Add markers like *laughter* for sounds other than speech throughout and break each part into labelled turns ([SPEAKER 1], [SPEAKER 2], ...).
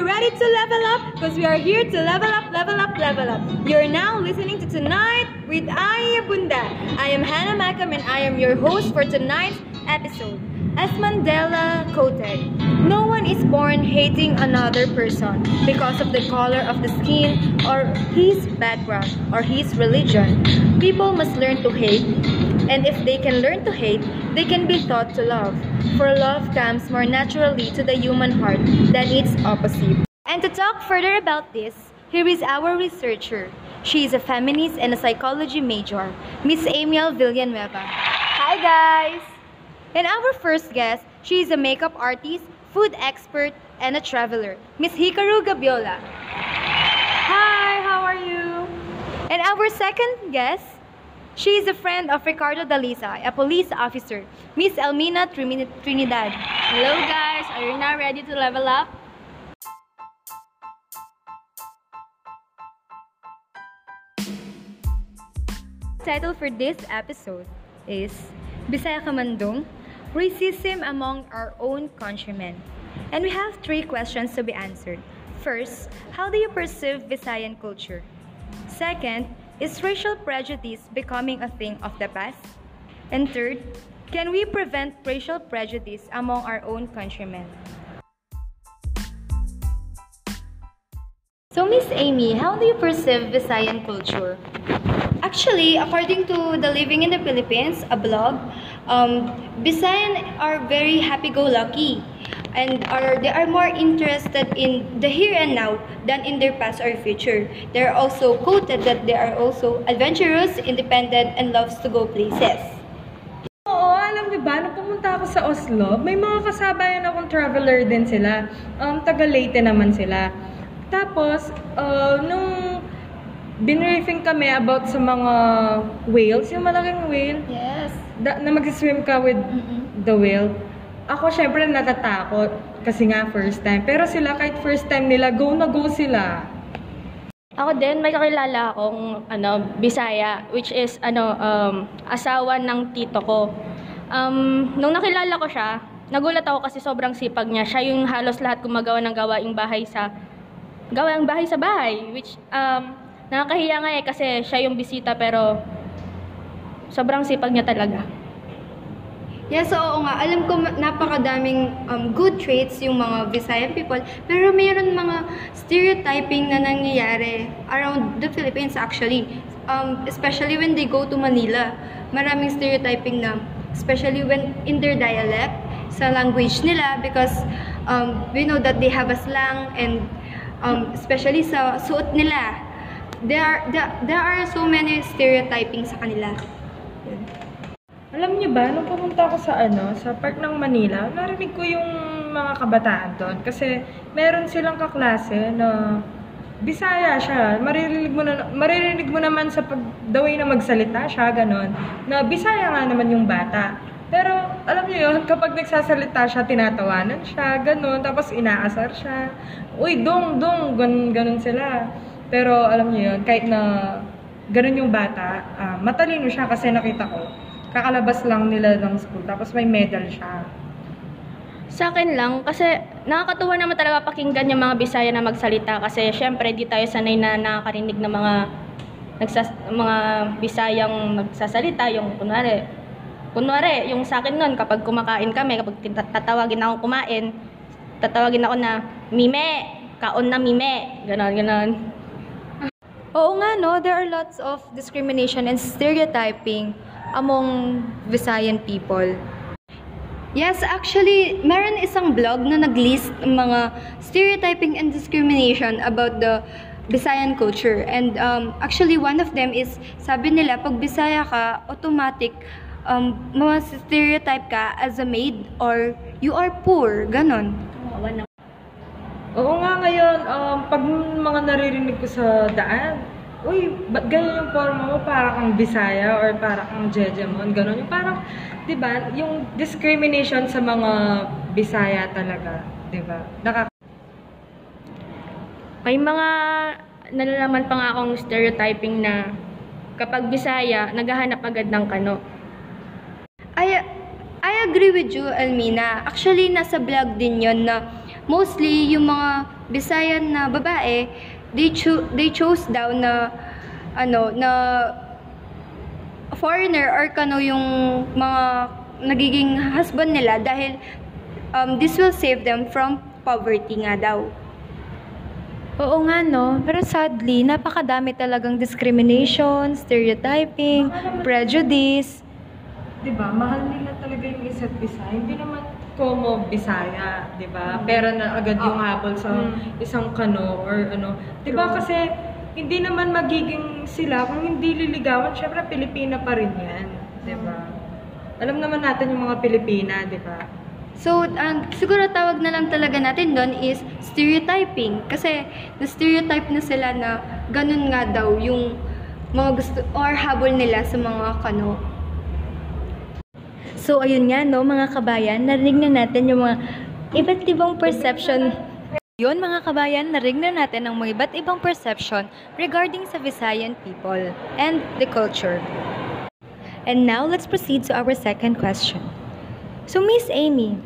[SPEAKER 1] you ready to level up? Because we are here to level up, level up, level up. You're now listening to Tonight with Aya Bunda. I am Hannah Macam and I am your host for tonight's episode. As Mandela quoted, no one is born hating another person because of the color of the skin or his background or his religion. People must learn to hate, and if they can learn to hate, they can be taught to love. For love comes more naturally to the human heart than its opposite. And to talk further about this, here is our researcher. She is a feminist and a psychology major, Miss Amiel Villanueva. Hi guys! And our first guest, she is a makeup artist, food expert, and a traveler, Miss Hikaru Gabiola. Hi, how are you? And our second guest, she is a friend of Ricardo Dalisa, a police officer, Miss Elmina Trinidad.
[SPEAKER 2] Hello guys, are you now ready to level up?
[SPEAKER 1] Title for this episode is Bisaya Kamandong, Racism Among Our Own Countrymen. And we have three questions to be answered. First, how do you perceive Visayan culture? Second, is racial prejudice becoming a thing of the past? And third, can we prevent racial prejudice among our own countrymen? So, Miss Amy, how do you perceive Visayan culture?
[SPEAKER 3] Actually, according to the Living in the Philippines, a blog, um, Bisayan are very happy-go-lucky and are they are more interested in the here and now than in their past or future. They are also quoted that they are also adventurous, independent, and loves to go places.
[SPEAKER 4] Oo, alam niyo ba, nung pumunta ako sa Oslo, may mga kasabayan akong traveler din sila. Um, taga Leyte naman sila. Tapos, uh, nung binriefing kami about sa mga whales, yung malaking whale,
[SPEAKER 3] Yes.
[SPEAKER 4] Da, na mag-swim ka with the whale. Ako, syempre, natatakot. Kasi nga, first time. Pero sila, kahit first time nila, go na go sila.
[SPEAKER 2] Ako din, may kakilala akong ano, Bisaya, which is ano, um, asawa ng tito ko. Um, nung nakilala ko siya, nagulat ako kasi sobrang sipag niya. Siya yung halos lahat gumagawa ng gawaing bahay sa gawaing bahay sa bahay, which um, nakakahiya nga eh kasi siya yung bisita pero sobrang sipag niya talaga.
[SPEAKER 3] Yes, oo nga. Alam ko napakadaming um, good traits yung mga Visayan people, pero mayroon mga stereotyping na nangyayari around the Philippines actually. Um, especially when they go to Manila. Maraming stereotyping na, especially when in their dialect, sa language nila, because um, we know that they have a slang and um, especially sa suot nila. There are, there, there are so many stereotyping sa kanila. Yun.
[SPEAKER 4] Alam niyo ba, nung pumunta ako sa ano, sa park ng Manila, narinig ko yung mga kabataan doon. Kasi meron silang kaklase na Bisaya siya. Maririnig mo, na, maririnig mo naman sa pag, the way na magsalita siya, ganon, na Bisaya nga naman yung bata. Pero alam niyo yun, *laughs* kapag nagsasalita siya, tinatawanan siya, ganon, tapos inaasar siya. Uy, dong, dong, ganon, ganon sila. Pero alam niyo yun, kahit na ganon yung bata, ah, matalino siya kasi nakita ko, kakalabas lang nila ng school, tapos may medal siya.
[SPEAKER 2] Sa akin lang, kasi nakakatuwa naman talaga pakinggan yung mga Bisaya na magsalita kasi syempre di tayo sanay na nakakarinig ng mga nagsas, mga Bisayang magsasalita, yung kunwari, kunwari, yung sa akin nun, kapag kumakain kami, kapag tatawagin ako kumain, tatawagin ako na, Mime, kaon na Mime, ganon, ganon.
[SPEAKER 1] Oo nga no, there are lots of discrimination and stereotyping among Visayan people.
[SPEAKER 3] Yes, actually, meron isang blog na nag-list ng mga stereotyping and discrimination about the Visayan culture. And um, actually, one of them is, sabi nila, pag Bisaya ka, automatic, um, stereotype ka as a maid or you are poor, ganon.
[SPEAKER 4] Oo nga ngayon, um, pag mga naririnig ko sa daan, uy, ba't ganyan yung forma mo? Para kang Bisaya or para kang Jejemon, gano'n. Yung parang, di ba, yung discrimination sa mga Bisaya talaga, di ba? Nakaka-
[SPEAKER 2] May mga nalalaman pa nga akong stereotyping na kapag Bisaya, naghahanap agad ng kano.
[SPEAKER 3] I, I agree with you, Almina. Actually, nasa blog din yon na mostly yung mga Bisayan na babae, they, cho- they chose daw na ano na foreigner or kano yung mga nagiging husband nila dahil um, this will save them from poverty nga daw.
[SPEAKER 1] Oo nga no, pero sadly, napakadami talagang discrimination, stereotyping, prejudice.
[SPEAKER 4] Di ba? Mahal nila talaga yung isa't isa. Hindi naman como Bisaya, di ba? Pera na agad yung habol sa isang kano or ano. Di ba kasi hindi naman magiging sila kung hindi liligawan, syempre Pilipina pa rin yan. Di ba? Alam naman natin yung mga Pilipina, di ba?
[SPEAKER 3] So, ang siguro tawag na lang talaga natin doon is stereotyping. Kasi na-stereotype na sila na ganun nga daw yung mga gusto or habol nila sa mga kano.
[SPEAKER 1] So ayun nga no mga kabayan, narinig na natin yung mga iba't ibang perception. Yun mga kabayan, narinig na natin ang mga iba't ibang perception regarding sa Visayan people and the culture. And now let's proceed to our second question. So Miss Amy,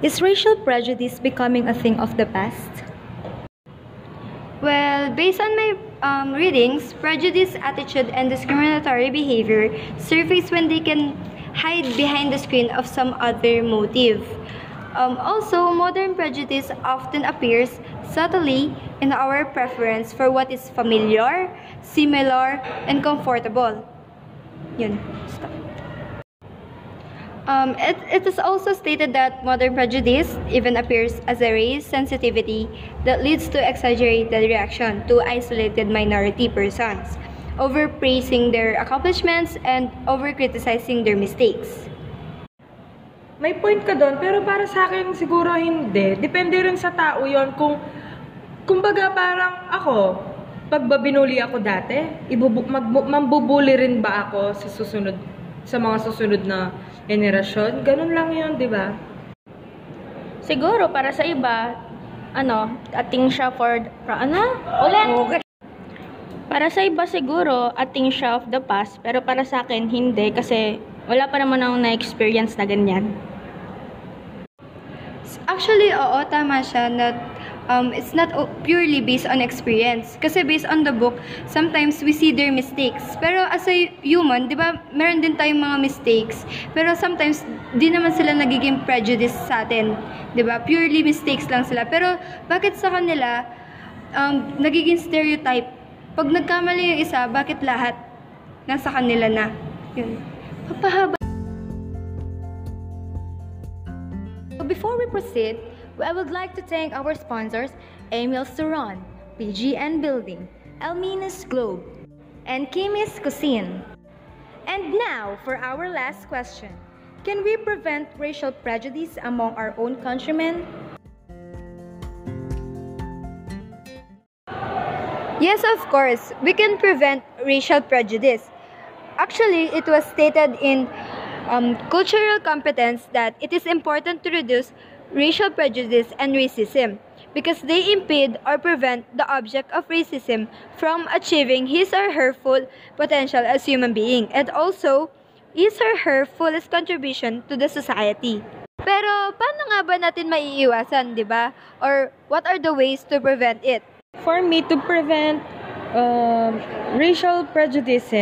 [SPEAKER 1] is racial prejudice becoming a thing of the past?
[SPEAKER 3] Well, based on my um, readings, prejudice, attitude, and discriminatory behavior surface when they can hide behind the screen of some other motive. Um, also, modern prejudice often appears subtly in our preference for what is familiar, similar, and comfortable. Yun. Stop. Um, it, it is also stated that modern prejudice even appears as a race sensitivity that leads to exaggerated reaction to isolated minority persons, overpraising their accomplishments and over-criticizing their mistakes.
[SPEAKER 4] May point ka doon, pero para sa akin siguro hindi. Depende rin sa tao yon kung, kumbaga parang ako, pag babinuli ako dati, ibubu, mag, mambubuli rin ba ako sa susunod, sa mga susunod na generasyon? Ganun lang yun, di ba?
[SPEAKER 2] Siguro para sa iba, ano, ating siya for, ano? Ulit! Para sa iba siguro, ating siya of the past, pero para sa akin, hindi kasi wala pa naman akong na-experience na ganyan.
[SPEAKER 3] Actually, oo, tama siya na um, it's not purely based on experience. Kasi based on the book, sometimes we see their mistakes. Pero as a human, di ba, meron din tayong mga mistakes. Pero sometimes, di naman sila nagiging prejudice sa atin. Di ba? Purely mistakes lang sila. Pero bakit sa kanila, um, nagiging stereotype? Pag nagkamali yung isa, bakit lahat nasa kanila na? Yun. Papahaba
[SPEAKER 1] So before we proceed, I would like to thank our sponsors, Emil Suron, PGN Building, Elmina's Globe, and Kimis Cuisine. And now for our last question. Can we prevent racial prejudice among our own countrymen?
[SPEAKER 3] Yes, of course. We can prevent racial prejudice. Actually, it was stated in um, cultural competence that it is important to reduce racial prejudice and racism because they impede or prevent the object of racism from achieving his or her full potential as human being and also his or her fullest contribution to the society. Pero paano nga ba natin maiiwasan, di ba? Or what are the ways to prevent it?
[SPEAKER 4] For me, to prevent um, racial prejudice,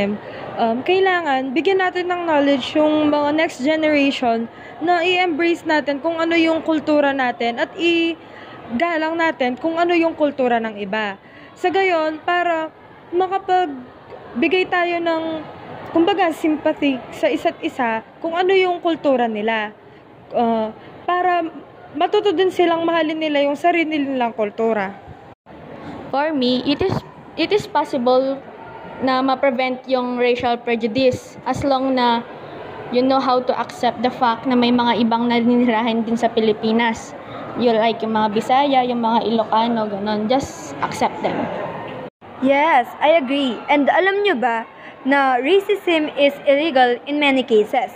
[SPEAKER 4] um, kailangan bigyan natin ng knowledge yung mga next generation na i-embrace natin kung ano yung kultura natin at i-galang natin kung ano yung kultura ng iba. Sa gayon, para makapagbigay tayo ng, kumbaga, sympathy sa isa't isa kung ano yung kultura nila. Uh, para matuto din silang mahalin nila yung sarili nilang kultura.
[SPEAKER 2] For me, it is it is possible na ma-prevent yung racial prejudice as long na you know how to accept the fact na may mga ibang naninirahan din sa Pilipinas. You like yung mga Bisaya, yung mga Ilocano, ganun. Just accept them.
[SPEAKER 3] Yes, I agree. And alam nyo ba na racism is illegal in many cases.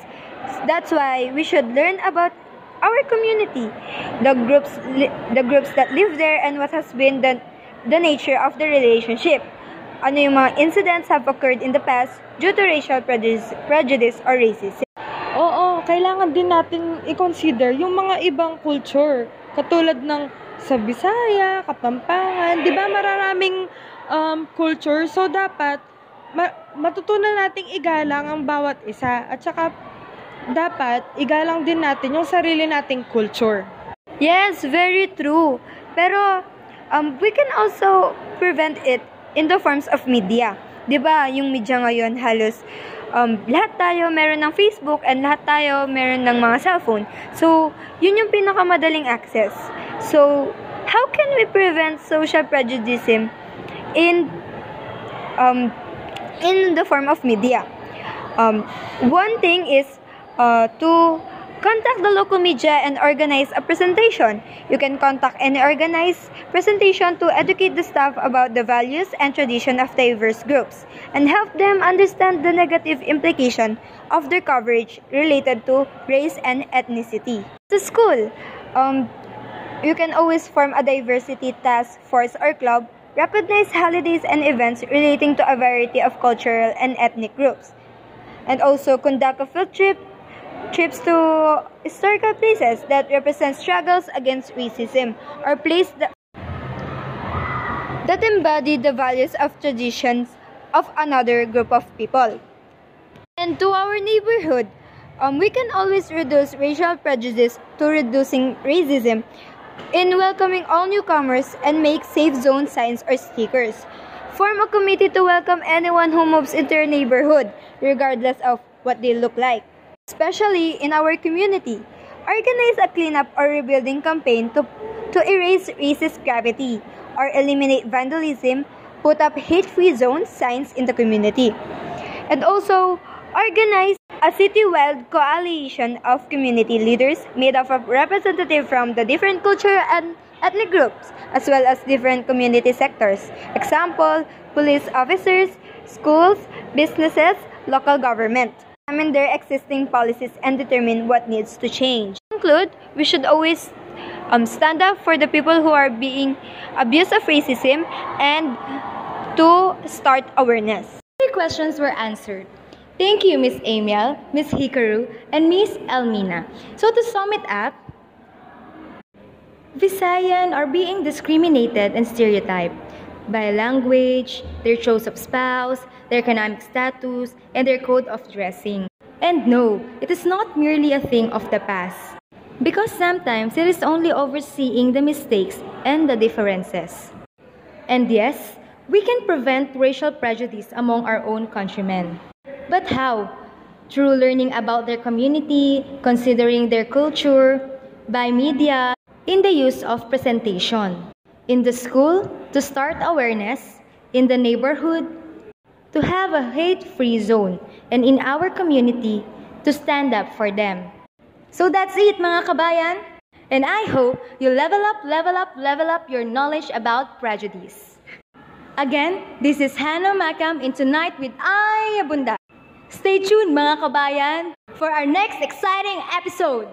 [SPEAKER 3] That's why we should learn about our community, the groups the groups that live there and what has been the the nature of the relationship. Ano yung mga incidents have occurred in the past due to racial prejudice, prejudice or racism.
[SPEAKER 4] Oo, kailangan din natin i-consider yung mga ibang culture. Katulad ng sa Bisaya, Kapampangan, di ba mararaming um, culture. So, dapat ma- matutunan nating igalang ang bawat isa. At saka, dapat igalang din natin yung sarili nating culture.
[SPEAKER 3] Yes, very true. Pero um, we can also prevent it in the forms of media. 'Di ba? Yung media ngayon halos um, lahat tayo meron ng Facebook and lahat tayo meron ng mga cellphone. So, yun yung pinakamadaling access. So, how can we prevent social prejudice in um, in the form of media? Um, one thing is uh, to contact the local media and organize a presentation. You can contact and organize presentation to educate the staff about the values and tradition of diverse groups and help them understand the negative implication of their coverage related to race and ethnicity. To school, um, you can always form a diversity task force or club, recognize holidays and events relating to a variety of cultural and ethnic groups, and also conduct a field trip trips to historical places that represent struggles against racism or places that, that embody the values of traditions of another group of people. And to our neighborhood, um, we can always reduce racial prejudice to reducing racism in welcoming all newcomers and make safe zone signs or stickers. Form a committee to welcome anyone who moves into your neighborhood, regardless of what they look like especially in our community. Organize a cleanup or rebuilding campaign to, to erase racist gravity or eliminate vandalism, put up hate-free zone signs in the community. And also, organize a city-wide coalition of community leaders made up of representatives from the different cultural and ethnic groups, as well as different community sectors. Example, police officers, schools, businesses, local government examine their existing policies and determine what needs to change. To conclude, we should always um, stand up for the people who are being abused of racism and to start awareness.
[SPEAKER 1] Three questions were answered. Thank you, Miss Amiel, Miss Hikaru, and Miss Elmina. So to sum it up, Visayan are being discriminated and stereotyped by language, their choice of spouse, their economic status, and their code of dressing. And no, it is not merely a thing of the past. Because sometimes it is only overseeing the mistakes and the differences. And yes, we can prevent racial prejudice among our own countrymen. But how? Through learning about their community, considering their culture, by media, in the use of presentation. In the school, to start awareness, in the neighborhood, to have a hate-free zone, and in our community, to stand up for them. So that's it mga kabayan! And I hope you level up, level up, level up your knowledge about prejudice. Again, this is Hannah Makam in Tonight with Aya Bunda. Stay tuned mga kabayan for our next exciting episode.